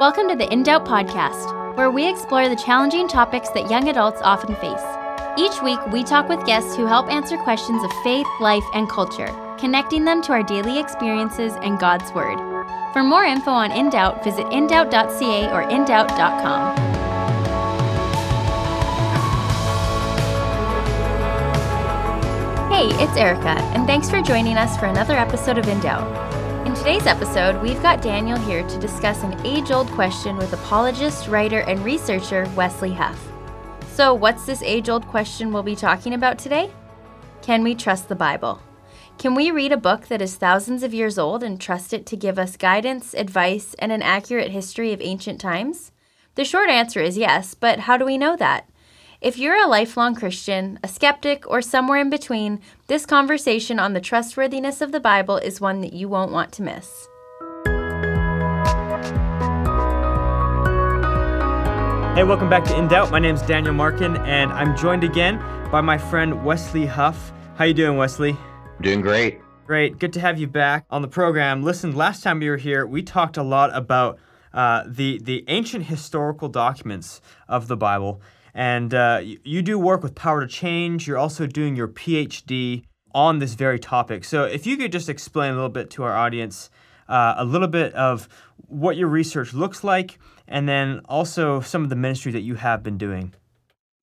Welcome to the In Doubt podcast, where we explore the challenging topics that young adults often face. Each week, we talk with guests who help answer questions of faith, life, and culture, connecting them to our daily experiences and God's Word. For more info on In Doubt, visit indoubt.ca or indoubt.com. Hey, it's Erica, and thanks for joining us for another episode of In Doubt. Today's episode, we've got Daniel here to discuss an age old question with apologist, writer, and researcher Wesley Huff. So, what's this age old question we'll be talking about today? Can we trust the Bible? Can we read a book that is thousands of years old and trust it to give us guidance, advice, and an accurate history of ancient times? The short answer is yes, but how do we know that? If you're a lifelong Christian, a skeptic, or somewhere in between, this conversation on the trustworthiness of the Bible is one that you won't want to miss. Hey, welcome back to In Doubt. My name is Daniel Markin, and I'm joined again by my friend Wesley Huff. How you doing, Wesley? Doing great. Great. Good to have you back on the program. Listen, last time you were here, we talked a lot about uh, the the ancient historical documents of the Bible. And uh, you, you do work with Power to Change. You're also doing your PhD on this very topic. So, if you could just explain a little bit to our audience uh, a little bit of what your research looks like, and then also some of the ministry that you have been doing.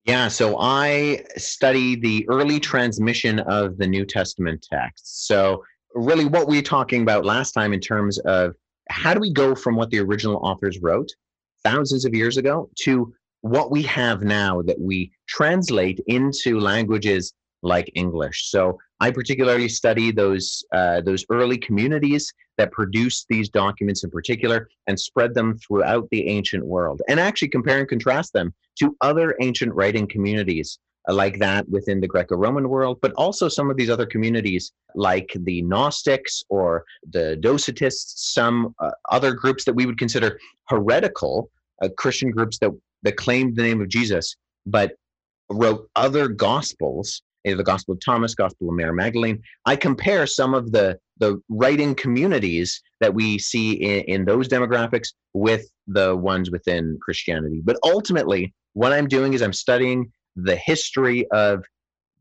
Yeah, so I study the early transmission of the New Testament texts. So, really, what we were talking about last time in terms of how do we go from what the original authors wrote thousands of years ago to what we have now that we translate into languages like English. So I particularly study those uh, those early communities that produced these documents in particular and spread them throughout the ancient world, and actually compare and contrast them to other ancient writing communities uh, like that within the Greco-Roman world, but also some of these other communities like the Gnostics or the Docetists, some uh, other groups that we would consider heretical, uh, Christian groups that that claimed the name of Jesus, but wrote other gospels, the Gospel of Thomas, Gospel of Mary Magdalene. I compare some of the the writing communities that we see in, in those demographics with the ones within Christianity. But ultimately, what I'm doing is I'm studying the history of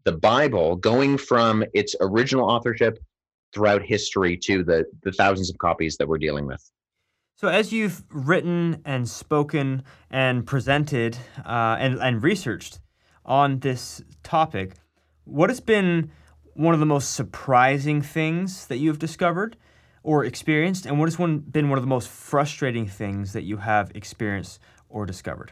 the Bible, going from its original authorship throughout history to the, the thousands of copies that we're dealing with. So, as you've written and spoken and presented uh, and, and researched on this topic, what has been one of the most surprising things that you've discovered or experienced, and what has one, been one of the most frustrating things that you have experienced or discovered?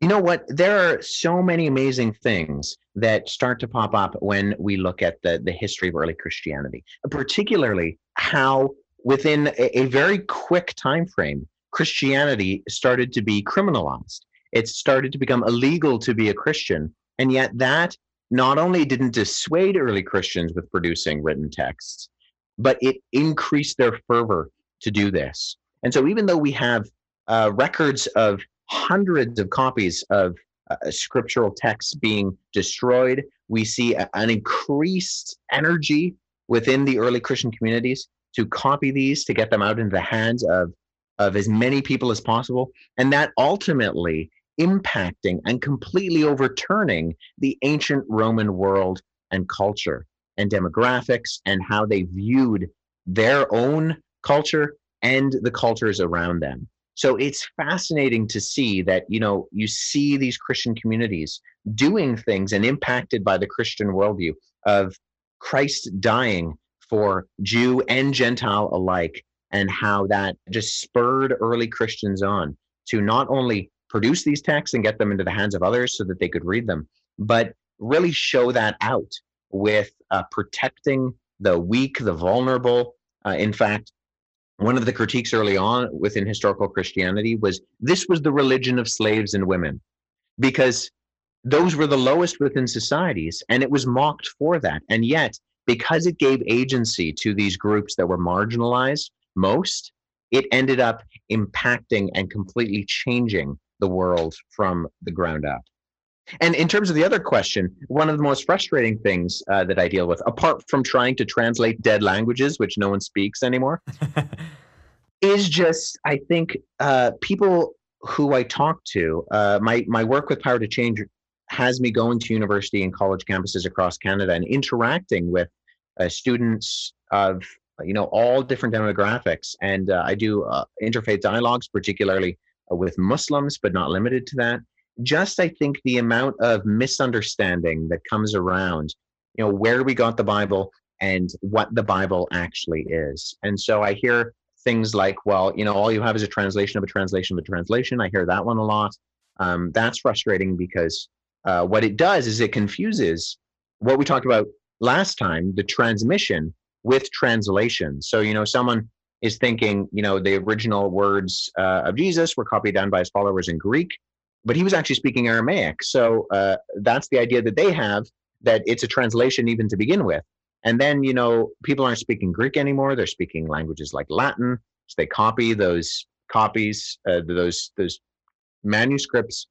You know what? There are so many amazing things that start to pop up when we look at the, the history of early Christianity, particularly how within a, a very quick time frame, Christianity started to be criminalized. It started to become illegal to be a Christian. And yet, that not only didn't dissuade early Christians with producing written texts, but it increased their fervor to do this. And so, even though we have uh, records of hundreds of copies of uh, scriptural texts being destroyed, we see a, an increased energy within the early Christian communities to copy these to get them out into the hands of of as many people as possible and that ultimately impacting and completely overturning the ancient roman world and culture and demographics and how they viewed their own culture and the cultures around them. So it's fascinating to see that you know you see these christian communities doing things and impacted by the christian worldview of christ dying for Jew and Gentile alike, and how that just spurred early Christians on to not only produce these texts and get them into the hands of others so that they could read them, but really show that out with uh, protecting the weak, the vulnerable. Uh, in fact, one of the critiques early on within historical Christianity was this was the religion of slaves and women, because those were the lowest within societies, and it was mocked for that. And yet, because it gave agency to these groups that were marginalized most, it ended up impacting and completely changing the world from the ground up. And in terms of the other question, one of the most frustrating things uh, that I deal with, apart from trying to translate dead languages, which no one speaks anymore, is just, I think, uh, people who I talk to, uh, my my work with Power to Change has me going to university and college campuses across Canada and interacting with uh, students of you know all different demographics. And uh, I do uh, interfaith dialogues, particularly uh, with Muslims, but not limited to that. Just I think the amount of misunderstanding that comes around, you know, where we got the Bible and what the Bible actually is. And so I hear things like, well, you know, all you have is a translation of a translation of a translation. I hear that one a lot. Um, that's frustrating because uh, what it does is it confuses what we talked about last time, the transmission with translation. So, you know, someone is thinking, you know, the original words uh, of Jesus were copied down by his followers in Greek, but he was actually speaking Aramaic. So uh, that's the idea that they have that it's a translation even to begin with. And then, you know, people aren't speaking Greek anymore. They're speaking languages like Latin. So they copy those copies, uh, those those manuscripts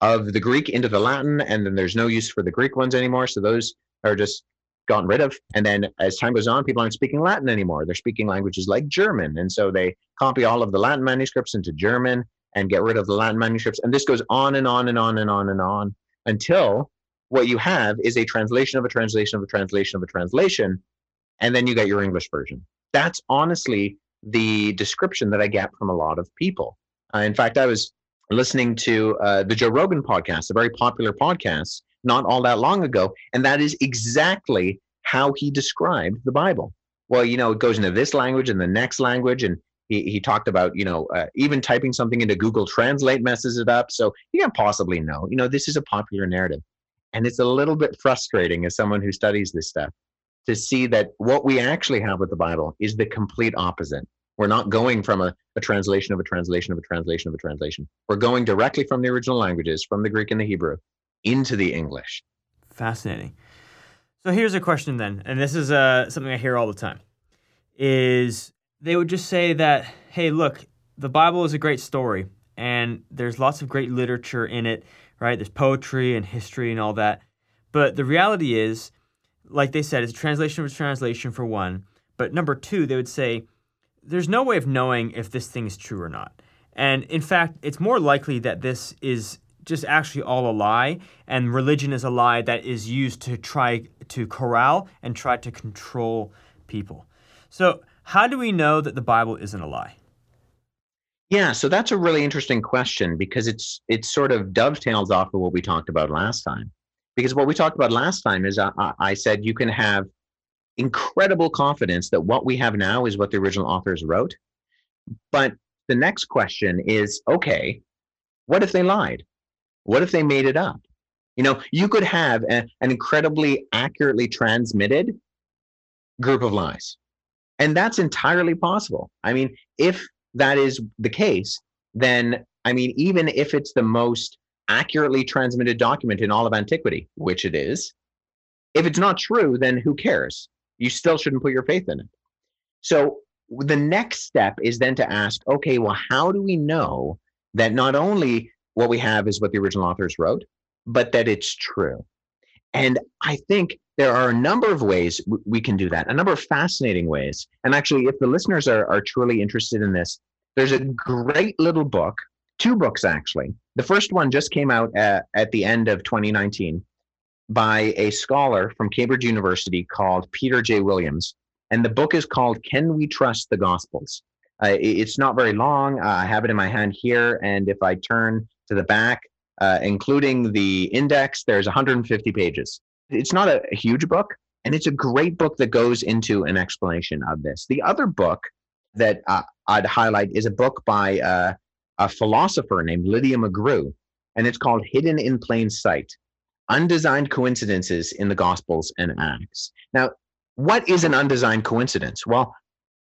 of the Greek into the Latin, and then there's no use for the Greek ones anymore. So those are just gotten rid of. And then as time goes on, people aren't speaking Latin anymore. They're speaking languages like German. And so they copy all of the Latin manuscripts into German and get rid of the Latin manuscripts. And this goes on and on and on and on and on until what you have is a translation of a translation of a translation of a translation, and then you get your English version. That's honestly the description that I get from a lot of people. Uh, in fact, I was listening to uh, the Joe Rogan podcast, a very popular podcast, not all that long ago, and that is exactly how he described the Bible. Well, you know, it goes into this language and the next language, and he, he talked about, you know, uh, even typing something into Google Translate messes it up. So you can't possibly know. You know, this is a popular narrative. And it's a little bit frustrating as someone who studies this stuff to see that what we actually have with the Bible is the complete opposite. We're not going from a, a, translation of a translation of a translation of a translation. We're going directly from the original languages, from the Greek and the Hebrew, into the English. Fascinating. So here's a question then, and this is uh, something I hear all the time: is they would just say that, hey, look, the Bible is a great story, and there's lots of great literature in it, right? There's poetry and history and all that. But the reality is, like they said, it's a translation of a translation for one. But number two, they would say, there's no way of knowing if this thing is true or not. And in fact, it's more likely that this is just actually all a lie, and religion is a lie that is used to try to corral and try to control people. So, how do we know that the Bible isn't a lie? Yeah, so that's a really interesting question because it's it sort of dovetails off of what we talked about last time. Because what we talked about last time is I, I said you can have incredible confidence that what we have now is what the original authors wrote. But the next question is okay, what if they lied? What if they made it up? You know, you could have a, an incredibly accurately transmitted group of lies. And that's entirely possible. I mean, if that is the case, then I mean, even if it's the most accurately transmitted document in all of antiquity, which it is, if it's not true, then who cares? You still shouldn't put your faith in it. So the next step is then to ask, okay, well, how do we know that not only what we have is what the original authors wrote, but that it's true? And I think there are a number of ways we can do that, a number of fascinating ways. And actually, if the listeners are, are truly interested in this, there's a great little book, two books actually. The first one just came out at, at the end of 2019 by a scholar from Cambridge University called Peter J. Williams. And the book is called Can We Trust the Gospels? Uh, it's not very long. Uh, I have it in my hand here. And if I turn to the back, uh, including the index, there's 150 pages. It's not a, a huge book, and it's a great book that goes into an explanation of this. The other book that uh, I'd highlight is a book by uh, a philosopher named Lydia McGrew, and it's called Hidden in Plain Sight Undesigned Coincidences in the Gospels and Acts. Now, what is an undesigned coincidence? Well,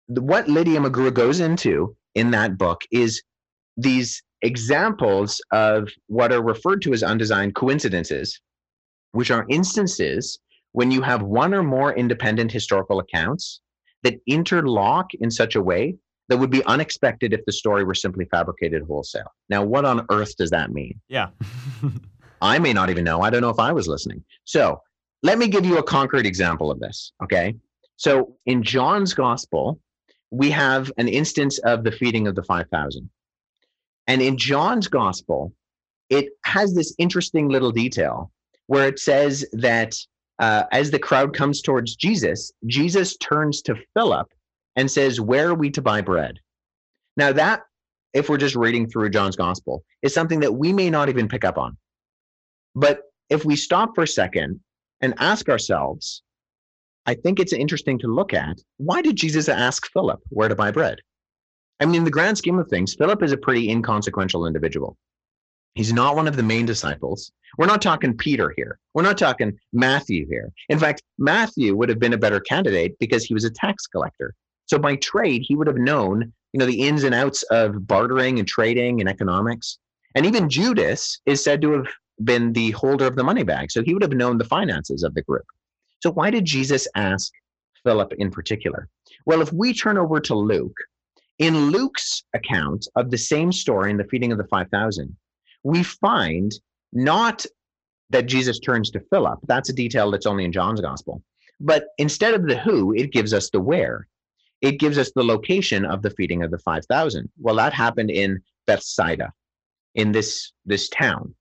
what Lydia McGrew goes into in that book is these examples of what are referred to as undesigned coincidences, which are instances when you have one or more independent historical accounts that interlock in such a way that would be unexpected if the story were simply fabricated wholesale. Now, what on earth does that mean? Yeah. I may not even know. I don't know if I was listening. So, let me give you a concrete example of this. Okay. So, in John's gospel, we have an instance of the feeding of the 5,000. And in John's gospel, it has this interesting little detail where it says that uh, as the crowd comes towards Jesus, Jesus turns to Philip and says, Where are we to buy bread? Now, that, if we're just reading through John's gospel, is something that we may not even pick up on. But if we stop for a second and ask ourselves, I think it's interesting to look at why did Jesus ask Philip where to buy bread? I mean, in the grand scheme of things, Philip is a pretty inconsequential individual. He's not one of the main disciples. We're not talking Peter here. We're not talking Matthew here. In fact, Matthew would have been a better candidate because he was a tax collector. So by trade, he would have known, you know, the ins and outs of bartering and trading and economics. And even Judas is said to have been the holder of the money bag. So he would have known the finances of the group. So why did Jesus ask Philip in particular? Well, if we turn over to Luke, in Luke's account of the same story in the feeding of the 5,000, we find not that Jesus turns to Philip. That's a detail that's only in John's gospel. But instead of the who, it gives us the where. It gives us the location of the feeding of the 5,000. Well, that happened in Bethsaida, in this, this town.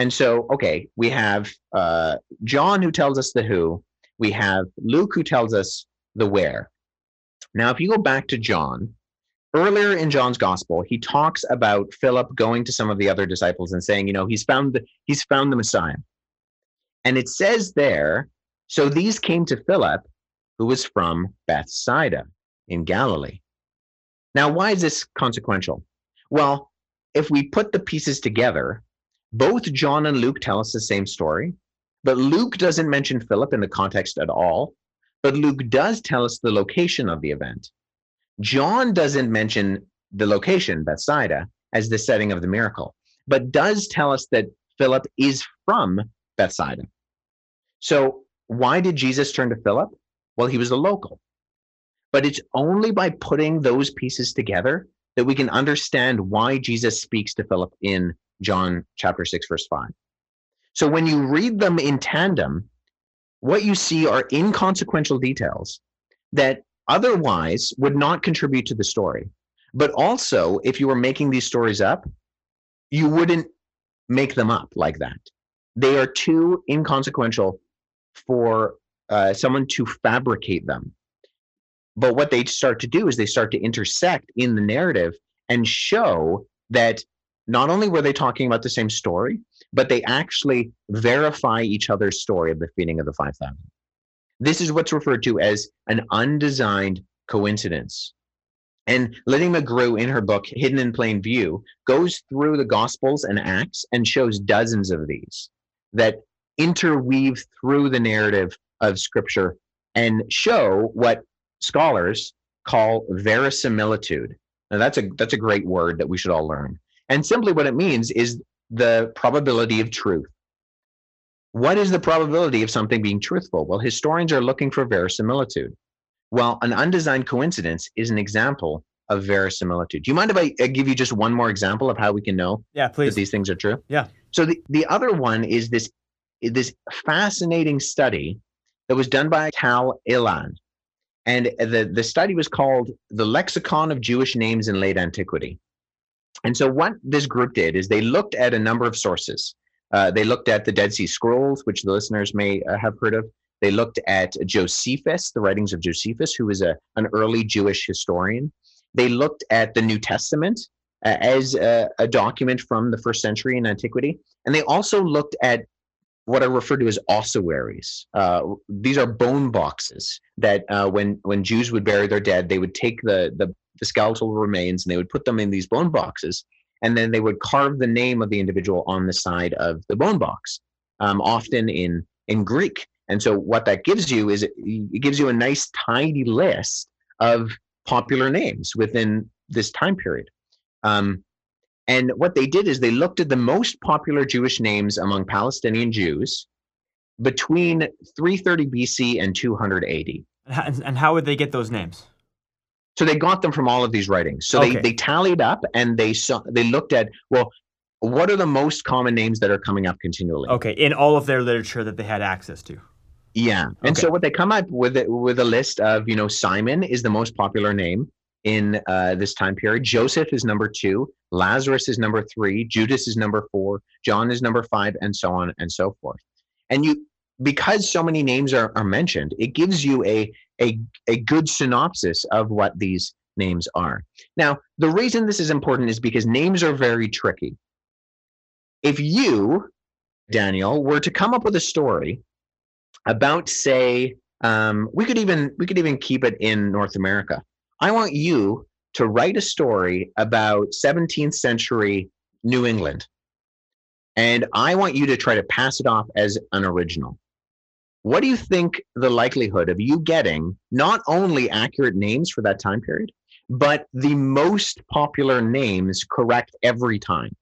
And so, okay, we have uh, John who tells us the who, we have Luke who tells us the where. Now, if you go back to John, earlier in John's gospel, he talks about Philip going to some of the other disciples and saying, you know, he's found the, he's found the Messiah. And it says there, so these came to Philip, who was from Bethsaida in Galilee. Now, why is this consequential? Well, if we put the pieces together, both John and Luke tell us the same story, but Luke doesn't mention Philip in the context at all. But Luke does tell us the location of the event. John doesn't mention the location, Bethsaida, as the setting of the miracle, but does tell us that Philip is from Bethsaida. So, why did Jesus turn to Philip? Well, he was a local. But it's only by putting those pieces together that we can understand why Jesus speaks to Philip in John chapter 6, verse 5. So, when you read them in tandem, what you see are inconsequential details that otherwise would not contribute to the story. But also, if you were making these stories up, you wouldn't make them up like that. They are too inconsequential for uh, someone to fabricate them. But what they start to do is they start to intersect in the narrative and show that not only were they talking about the same story, but they actually verify each other's story of the feeding of the 5,000. This is what's referred to as an undesigned coincidence. And Lydia McGrew, in her book Hidden in Plain View, goes through the Gospels and Acts and shows dozens of these that interweave through the narrative of Scripture and show what scholars call verisimilitude. Now that's a that's a great word that we should all learn. And simply what it means is the probability of truth. What is the probability of something being truthful? Well, historians are looking for verisimilitude. Well, an undesigned coincidence is an example of verisimilitude. Do you mind if I uh, give you just one more example of how we can know yeah, please. that these things are true? Yeah. So the, the other one is this this fascinating study that was done by Tal Ilan. And the, the study was called The Lexicon of Jewish Names in Late Antiquity. And so what this group did is they looked at a number of sources. Uh, they looked at the Dead Sea Scrolls, which the listeners may uh, have heard of. They looked at Josephus, the writings of Josephus, who was a, an early Jewish historian. They looked at the New Testament uh, as a, a, document from the first century in antiquity. And they also looked at what are referred to as ossuaries. Uh, these are bone boxes that uh, when, when Jews would bury their dead, they would take the, the, the skeletal remains and they would put them in these bone boxes and then they would carve the name of the individual on the side of the bone box, um, often in in Greek. And so what that gives you is it, it gives you a nice tidy list of popular names within this time period. Um, and what they did is they looked at the most popular Jewish names among Palestinian Jews between 330 BC and 280 And how would they get those names? So they got them from all of these writings. So okay. they, they tallied up and they saw they looked at well, what are the most common names that are coming up continually? Okay, in all of their literature that they had access to. Yeah. And Okay. so what they come up with it with a list of, you know, Simon is the most popular name in uh, this time period. Joseph is number two. Lazarus is number three. Judas is number four. John is number five, and so on and so forth. And you, because so many names are, are mentioned, it gives you a, a, a good synopsis of what these names are. Now, the reason this is important is because names are very tricky. If you, Daniel, were to come up with a story about say um, we could even we could even keep it in north america i want you to write a story about 17th century new england and i want you to try to pass it off as an original what do you think the likelihood of you getting not only accurate names for that time period but the most popular names correct every time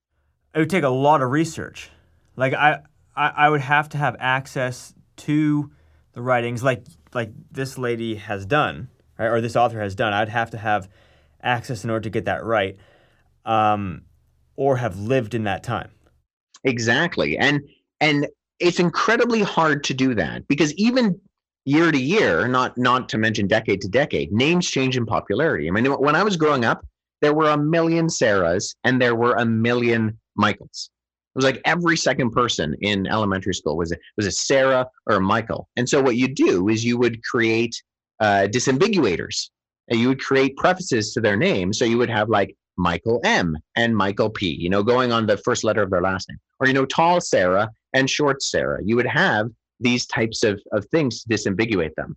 It would take a lot of research. Like I, I, I would have to have access to the writings, like like this lady has done, right, or this author has done. I'd have to have access in order to get that right, um, or have lived in that time. Exactly. And and it's incredibly hard to do that because even year to year, not not to mention decade to decade, names change in popularity. I mean, when I was growing up, there were a million Sarahs and there were a million Michaels. It was like every second person in elementary school was a, was a Sarah or a Michael. And so what you do is you would create uh, disambiguators. And you would create prefaces to their name. So you would have like Michael M and Michael P, you know, going on the first letter of their last name. Or, you know, tall Sarah and short Sarah. You would have these types of, of things to disambiguate them.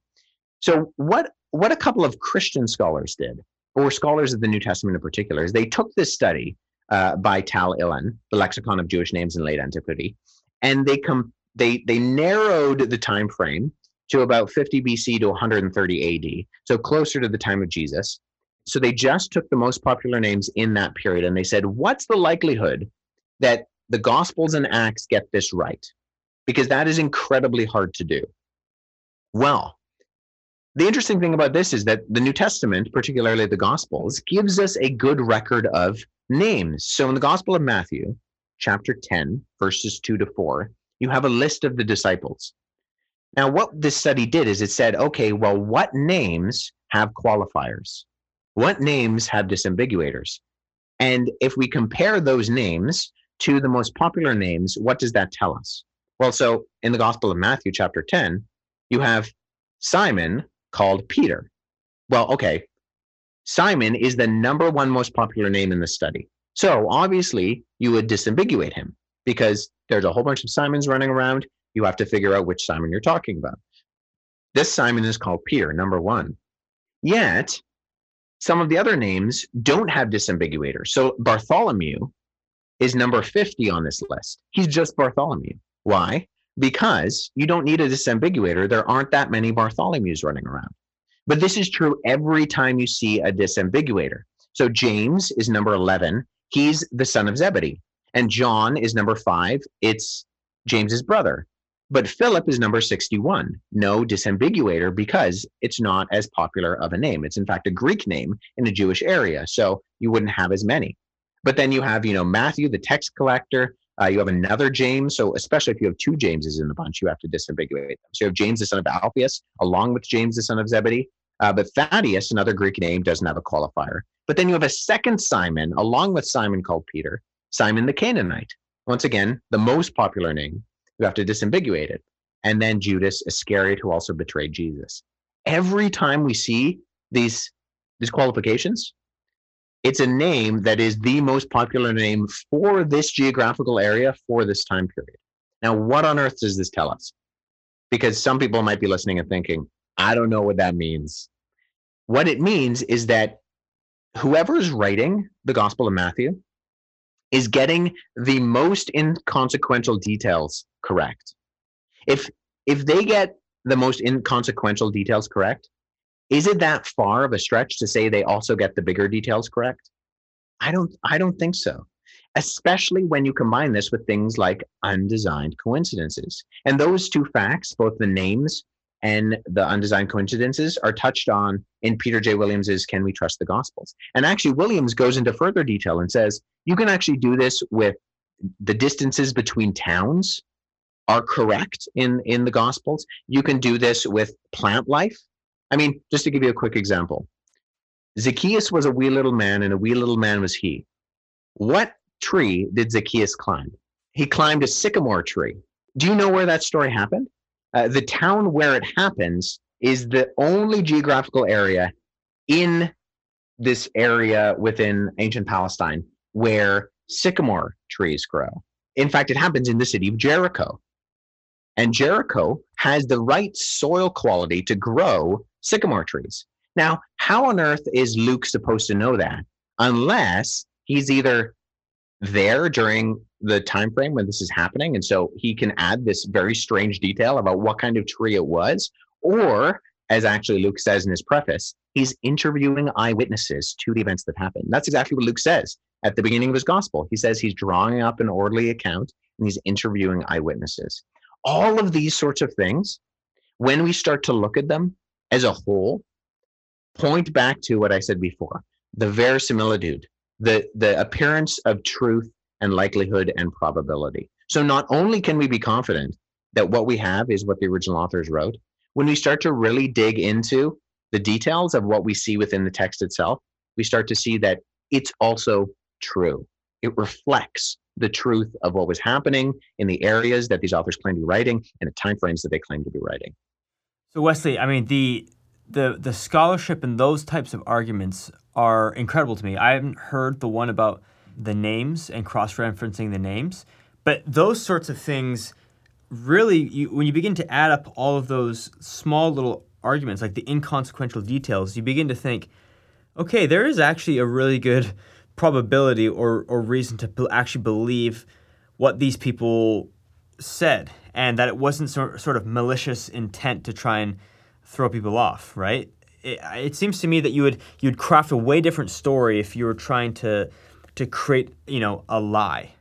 So what what a couple of Christian scholars did, or scholars of the New Testament in particular, is they took this study uh, by Tal Ilan, the Lexicon of Jewish Names in Late Antiquity, and they com- they they narrowed the time frame to about 50 BC to 130 AD, so closer to the time of Jesus. So they just took the most popular names in that period, and they said, what's the likelihood that the Gospels and Acts get this right? Because that is incredibly hard to do. Well, the interesting thing about this is that the New Testament, particularly the Gospels, gives us a good record of names. So in the Gospel of Matthew, chapter 10, verses 2 to 4, you have a list of the disciples. Now, what this study did is it said, okay, well, what names have qualifiers? What names have disambiguators? And if we compare those names to the most popular names, what does that tell us? Well, so in the Gospel of Matthew, chapter 10, you have Simon called Peter. Well, okay, Simon is the number one most popular name in the study. So obviously, you would disambiguate him because there's a whole bunch of Simons running around. You have to figure out which Simon you're talking about. This Simon is called Peter, number one. Yet, some of the other names don't have disambiguators. So Bartholomew is number 50 on this list. He's just Bartholomew. Why? Because you don't need a disambiguator. There aren't that many Bartholomews running around. But this is true every time you see a disambiguator. So James is number 11. He's the son of Zebedee. And John is number five. It's James's brother. But Philip is number 61. No disambiguator because it's not as popular of a name. It's in fact a Greek name in a Jewish area. So you wouldn't have as many. But then you have, you know, Matthew, the tax collector. Uh, you have another James. So especially if you have two Jameses in the bunch, you have to disambiguate them. So you have James, the son of Alphaeus, along with James, the son of Zebedee. Uh, but Thaddeus, another Greek name, doesn't have a qualifier. But then you have a second Simon, along with Simon called Peter, Simon the Canaanite. Once again, the most popular name. You have to disambiguate it. And then Judas Iscariot, who also betrayed Jesus. Every time we see these these qualifications, it's a name that is the most popular name for this geographical area for this time period. Now, what on earth does this tell us? Because some people might be listening and thinking, I don't know what that means. What it means is that whoever is writing the Gospel of Matthew is getting the most inconsequential details correct. If if they get the most inconsequential details correct, is it that far of a stretch to say they also get the bigger details correct? I don't I don't think so. Especially when you combine this with things like undesigned coincidences. And those two facts, both the names and the undesigned coincidences are touched on in Peter J. Williams's Can We Trust the Gospels? And actually Williams goes into further detail and says you can actually do this with the distances between towns are correct in in the gospels you can do this with plant life i mean just to give you a quick example zacchaeus was a wee little man and a wee little man was he. What tree did zacchaeus climb? He climbed a sycamore tree. Do you know where that story happened? Uh, the town where it happens is the only geographical area in this area within ancient palestine where sycamore trees grow. In fact, it happens in the city of Jericho. And Jericho has the right soil quality to grow sycamore trees. Now, how on earth is Luke supposed to know that unless he's either there during the time frame when this is happening and so he can add this very strange detail about what kind of tree it was or as actually Luke says in his preface, he's interviewing eyewitnesses to the events that happened. That's exactly what Luke says at the beginning of his gospel. He says he's drawing up an orderly account and he's interviewing eyewitnesses. All of these sorts of things, when we start to look at them as a whole, point back to what I said before the verisimilitude, the, the appearance of truth and likelihood and probability. So not only can we be confident that what we have is what the original authors wrote, when we start to really dig into the details of what we see within the text itself, we start to see that it's also true. It reflects the truth of what was happening in the areas that these authors claim to be writing and the timeframes that they claim to be writing. So Wesley, I mean the the the scholarship and those types of arguments are incredible to me. I haven't heard the one about the names and cross-referencing the names, but those sorts of things really you, when you begin to add up all of those small little arguments like the inconsequential details, you begin to think, okay, there is actually a really good probability or, or reason to actually believe what these people said and that it wasn't so, sort of malicious intent to try and throw people off, right? It, it seems to me that you would you'd craft a way different story if you were trying to to create, you know, a lie.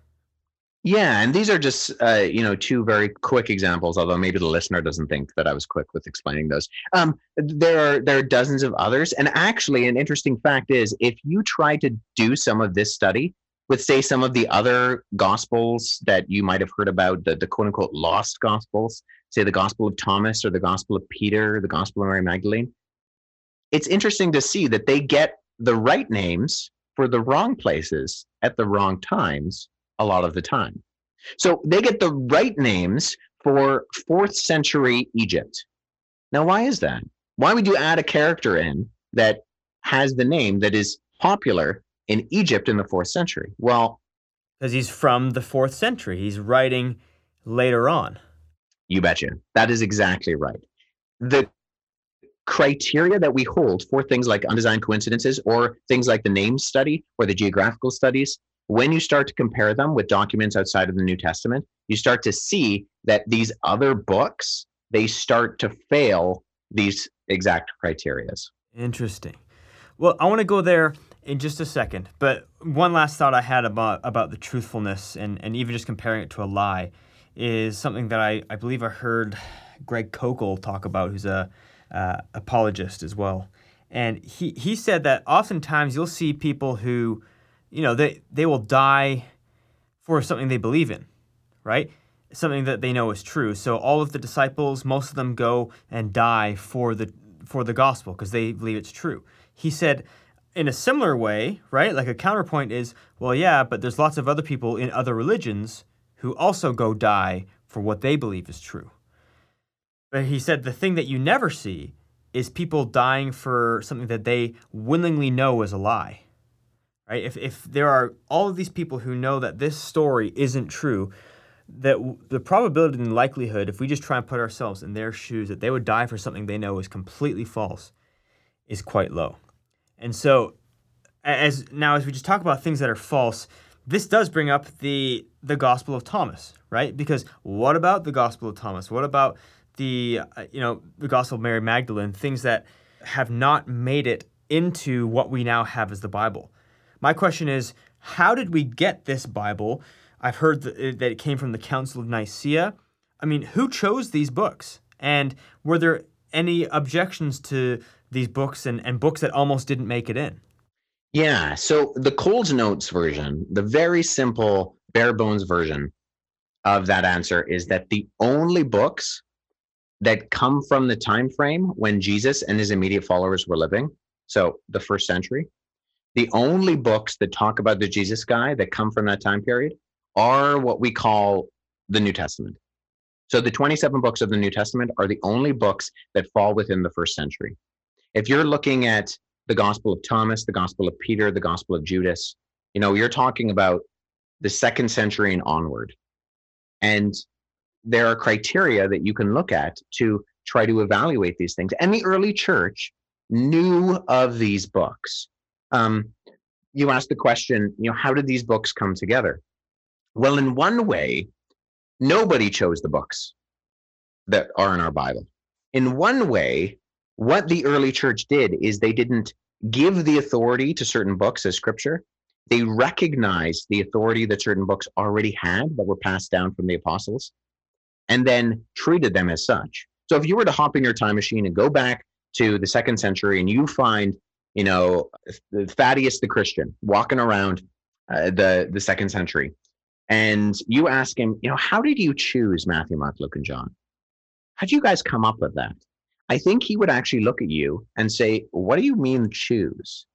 Yeah, and these are just uh, you know two very quick examples. Although maybe the listener doesn't think that I was quick with explaining those. Um, there are there are dozens of others, and actually, an interesting fact is if you try to do some of this study with, say, some of the other gospels that you might have heard about, the, the quote unquote lost gospels, say the Gospel of Thomas or the Gospel of Peter, the Gospel of Mary Magdalene, it's interesting to see that they get the right names for the wrong places at the wrong times a lot of the time. So they get the right names for fourth century Egypt. Now, why is that? Why would you add a character in that has the name that is popular in Egypt in the fourth century? Well, because he's from the fourth century. He's writing later on. You betcha. That is exactly right. The criteria that we hold for things like undesigned coincidences or things like the name study or the geographical studies when you start to compare them with documents outside of the New Testament, you start to see that these other books, they start to fail these exact criterias. Interesting. Well, I want to go there in just a second, but one last thought I had about about the truthfulness and, and even just comparing it to a lie is something that I, I believe I heard Greg Koukl talk about, who's a uh, apologist as well. And he, he said that oftentimes you'll see people who you know, they, they will die for something they believe in, right? Something that they know is true. So all of the disciples, most of them go and die for the for the gospel because they believe it's true. He said in a similar way, right? Like a counterpoint is, well, yeah, but there's lots of other people in other religions who also go die for what they believe is true. But he said the thing that you never see is people dying for something that they willingly know is a lie right? If, if there are all of these people who know that this story isn't true, that the probability and likelihood, if we just try and put ourselves in their shoes, that they would die for something they know is completely false, is quite low. And so, as now as we just talk about things that are false, this does bring up the the Gospel of Thomas, right? Because what about the Gospel of Thomas? What about the uh, you know the Gospel of Mary Magdalene? Things that have not made it into what we now have as the Bible. My question is how did we get this Bible? I've heard that it came from the Council of Nicaea. I mean, who chose these books? And were there any objections to these books and, and books that almost didn't make it in? Yeah. So the Coles Notes version, the very simple, bare bones version, of that answer is that the only books that come from the time frame when Jesus and his immediate followers were living, so the first century, the only books that talk about the Jesus guy that come from that time period are what we call the New Testament. So the 27 books of the New Testament are the only books that fall within the first century. If you're looking at the Gospel of Thomas, the Gospel of Peter, the Gospel of Judas, you know, you're talking about the second century and onward. And there are criteria that you can look at to try to evaluate these things. And the early church knew of these books. Um, you asked the question, you know, how did these books come together? Well, in one way, nobody chose the books that are in our Bible. In one way, what the early church did is they didn't give the authority to certain books as scripture. They recognized the authority that certain books already had that were passed down from the apostles and then treated them as such. So if you were to hop in your time machine and go back to the second century and you find, you know, Thaddeus the Christian walking around uh, the the second century, and you ask him, you know, how did you choose Matthew, Mark, Luke, and John? How did you guys come up with that? I think he would actually look at you and say, "What do you mean choose?"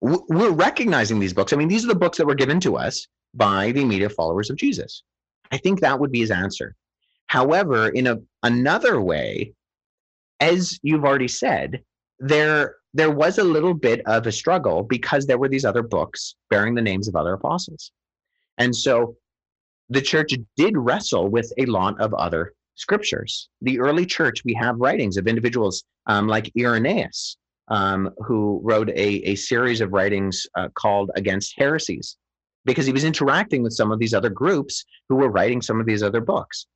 We're recognizing these books. I mean, these are the books that were given to us by the immediate followers of Jesus. I think that would be his answer. However, in a, another way, as you've already said, there there was a little bit of a struggle because there were these other books bearing the names of other apostles. And so the church did wrestle with a lot of other scriptures. The early church, we have writings of individuals um, like Irenaeus, um, who wrote a, a series of writings uh, called Against Heresies, because he was interacting with some of these other groups who were writing some of these other books.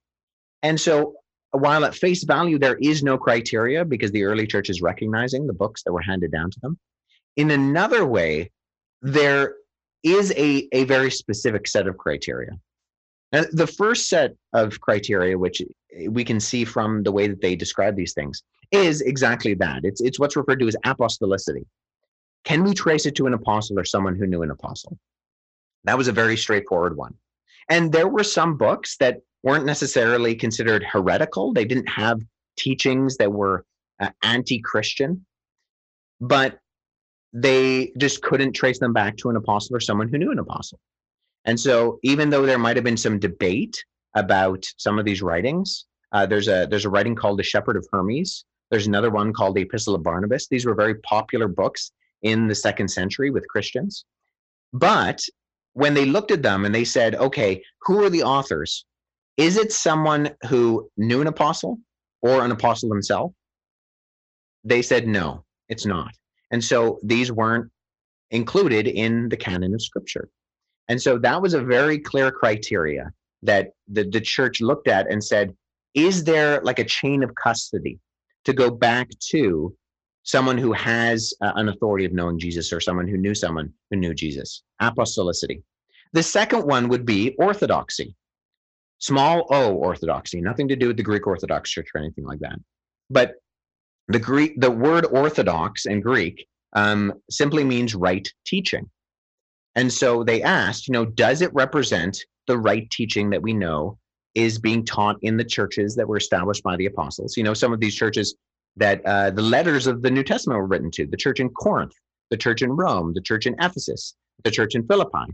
And so, while at face value, there is no criteria because the early church is recognizing the books that were handed down to them, in another way, there is a, a very specific set of criteria. Now, the first set of criteria, which we can see from the way that they describe these things, is exactly that. It's, it's what's referred to as apostolicity. Can we trace it to an apostle or someone who knew an apostle? That was a very straightforward one. And there were some books that weren't necessarily considered heretical. They didn't have teachings that were uh, anti Christian, but they just couldn't trace them back to an apostle or someone who knew an apostle. And so, even though there might have been some debate about some of these writings, uh, there's a there's a writing called the Shepherd of Hermas. There's another one called the Epistle of Barnabas. These were very popular books in the second century with Christians. But when they looked at them and they said, okay, who are the authors? Is it someone who knew an apostle or an apostle himself? They said, no, it's not. And so these weren't included in the canon of scripture. And so that was a very clear criteria that the, the church looked at and said, is there like a chain of custody to go back to someone who has uh, an authority of knowing Jesus or someone who knew someone who knew Jesus? Apostolicity. The second one would be orthodoxy. Small o orthodoxy, nothing to do with the Greek Orthodox Church or anything like that. But the Greek, the word orthodox in Greek um, simply means right teaching. And so they asked, you know, does it represent the right teaching that we know is being taught in the churches that were established by the apostles? You know, some of these churches that uh, the letters of the New Testament were written to the church in Corinth, the church in Rome, the church in Ephesus, the church in Philippi.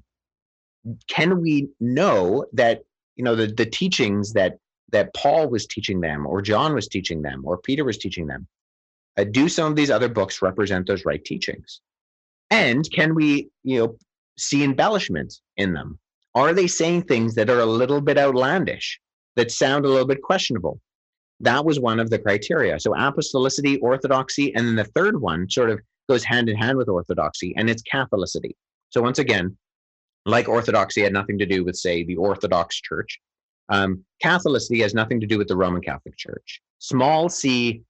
Can we know that you know the the teachings that that Paul was teaching them, or John was teaching them, or Peter was teaching them. Uh, do some of these other books represent those right teachings? And can we, you know, see embellishments in them? Are they saying things that are a little bit outlandish, that sound a little bit questionable? That was one of the criteria. So apostolicity, orthodoxy, and then the third one sort of goes hand in hand with orthodoxy, and it's Catholicity. So once again, like Orthodoxy had nothing to do with, say, the Orthodox Church. Um, Catholicity has nothing to do with the Roman Catholic Church. Small c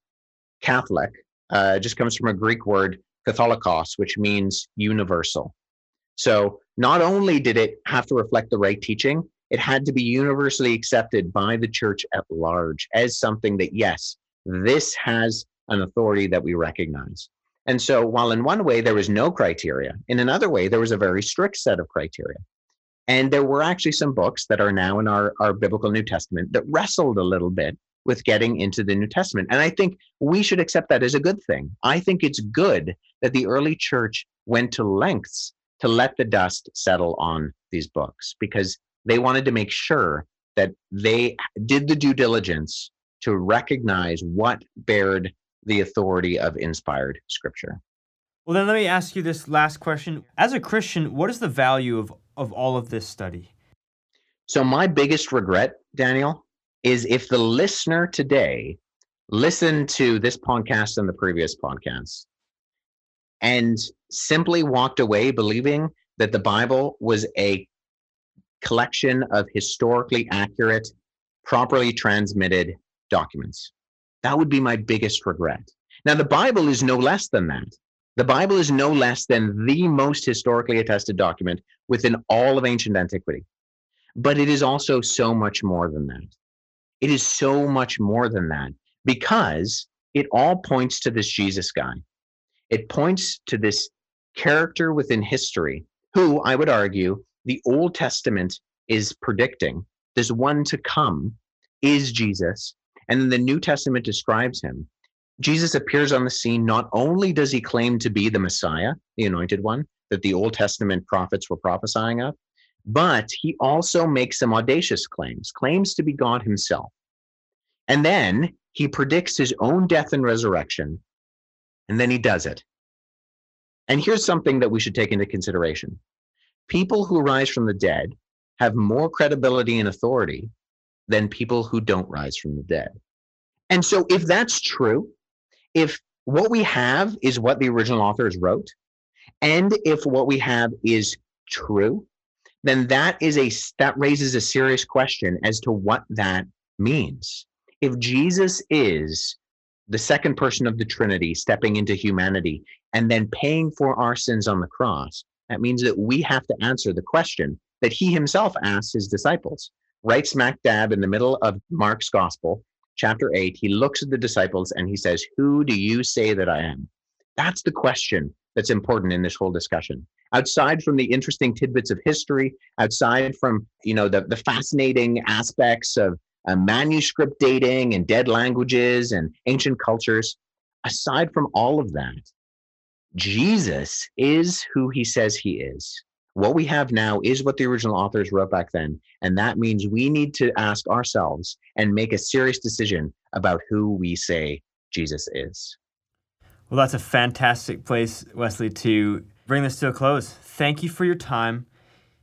Catholic uh, just comes from a Greek word, katholikos, which means universal. So not only did it have to reflect the right teaching, it had to be universally accepted by the church at large as something that, yes, this has an authority that we recognize. And so, while in one way there was no criteria, in another way there was a very strict set of criteria. And there were actually some books that are now in our, our biblical New Testament that wrestled a little bit with getting into the New Testament. And I think we should accept that as a good thing. I think it's good that the early church went to lengths to let the dust settle on these books because they wanted to make sure that they did the due diligence to recognize what bared the authority of inspired scripture. Well, then let me ask you this last question. As a Christian, what is the value of, of all of this study? So, my biggest regret, Daniel, is if the listener today listened to this podcast and the previous podcast and simply walked away believing that the Bible was a collection of historically accurate, properly transmitted documents. That would be my biggest regret. Now, the Bible is no less than that. The Bible is no less than the most historically attested document within all of ancient antiquity. But it is also so much more than that. It is so much more than that because it all points to this Jesus guy. It points to this character within history who, I would argue, the Old Testament is predicting. This one to come is Jesus. And then the New Testament describes him. Jesus appears on the scene. Not only does he claim to be the Messiah, the anointed one that the Old Testament prophets were prophesying of, but he also makes some audacious claims, claims to be God himself. And then he predicts his own death and resurrection, and then he does it. And here's something that we should take into consideration people who rise from the dead have more credibility and authority than people who don't rise from the dead. And so, if that's true, if what we have is what the original authors wrote, and if what we have is true, then that is a that raises a serious question as to what that means. If Jesus is the second person of the Trinity stepping into humanity and then paying for our sins on the cross, that means that we have to answer the question that he himself asked his disciples. Right smack dab in the middle of Mark's gospel, chapter 8, he looks at the disciples and he says, Who do you say that I am? That's the question that's important in this whole discussion. Outside from the interesting tidbits of history, outside from you know the, the fascinating aspects of uh, manuscript dating and dead languages and ancient cultures, aside from all of that, Jesus is who he says he is. What we have now is what the original authors wrote back then. And that means we need to ask ourselves and make a serious decision about who we say Jesus is. Well, that's a fantastic place, Wesley, to bring this to a close. Thank you for your time.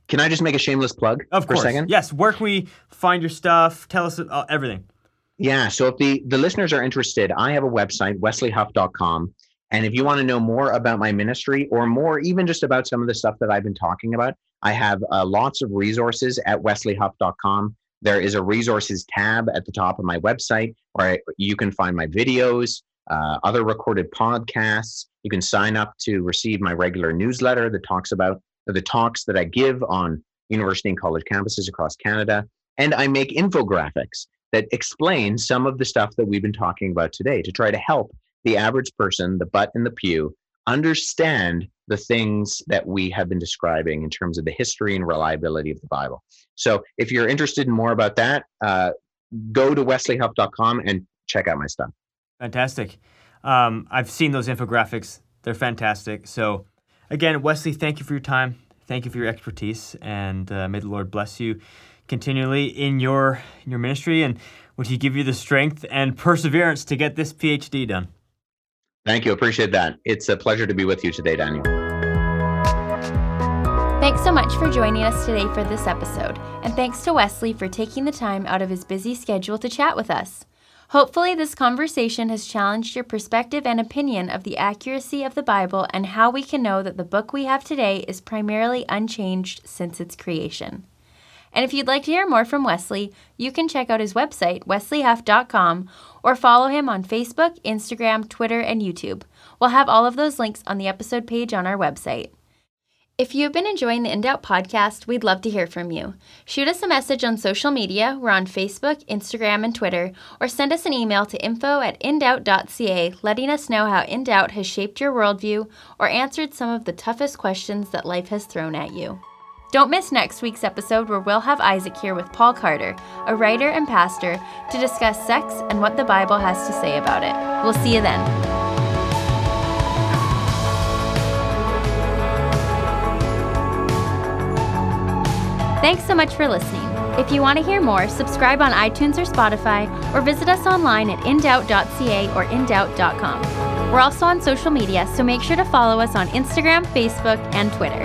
Can I just make a shameless plug of for course. a second? Yes. Where can we find your stuff? Tell us uh, everything. Yeah. So if the, the listeners are interested, I have a website, wesleyhuff.com. And if you want to know more about my ministry or more, even just about some of the stuff that I've been talking about, I have uh, lots of resources at wesleyhuff.com. There is a resources tab at the top of my website where you can find my videos, uh, other recorded podcasts. You can sign up to receive my regular newsletter that talks about the talks that I give on university and college campuses across Canada. And I make infographics that explain some of the stuff that we've been talking about today to try to help the average person, the butt in the pew, understand the things that we have been describing in terms of the history and reliability of the Bible. So if you're interested in more about that, uh, go to wesleyhuff.com and check out my stuff. Fantastic. Um, I've seen those infographics. They're fantastic. So, again, Wesley, thank you for your time. Thank you for your expertise, and uh, may the Lord bless you continually in your in your ministry, and would He give you the strength and perseverance to get this PhD done. Thank you. Appreciate that. It's a pleasure to be with you today, Daniel. Thanks so much for joining us today for this episode, and thanks to Wesley for taking the time out of his busy schedule to chat with us. Hopefully, this conversation has challenged your perspective and opinion of the accuracy of the Bible and how we can know that the book we have today is primarily unchanged since its creation. And if you'd like to hear more from Wesley, you can check out his website, wesleyhuff.com, or follow him on Facebook, Instagram, Twitter, and YouTube. We'll have all of those links on the episode page on our website. If you've been enjoying the In Doubt podcast, we'd love to hear from you. Shoot us a message on social media. We're on Facebook, Instagram, and Twitter, or send us an email to info at indoubt.ca letting us know how In Doubt has shaped your worldview or answered some of the toughest questions that life has thrown at you. Don't miss next week's episode where we'll have Isaac here with Paul Carter, a writer and pastor, to discuss sex and what the Bible has to say about it. We'll see you then. Thanks so much for listening. If you want to hear more, subscribe on iTunes or Spotify, or visit us online at indoubt.ca or indoubt.com. We're also on social media, so make sure to follow us on Instagram, Facebook, and Twitter.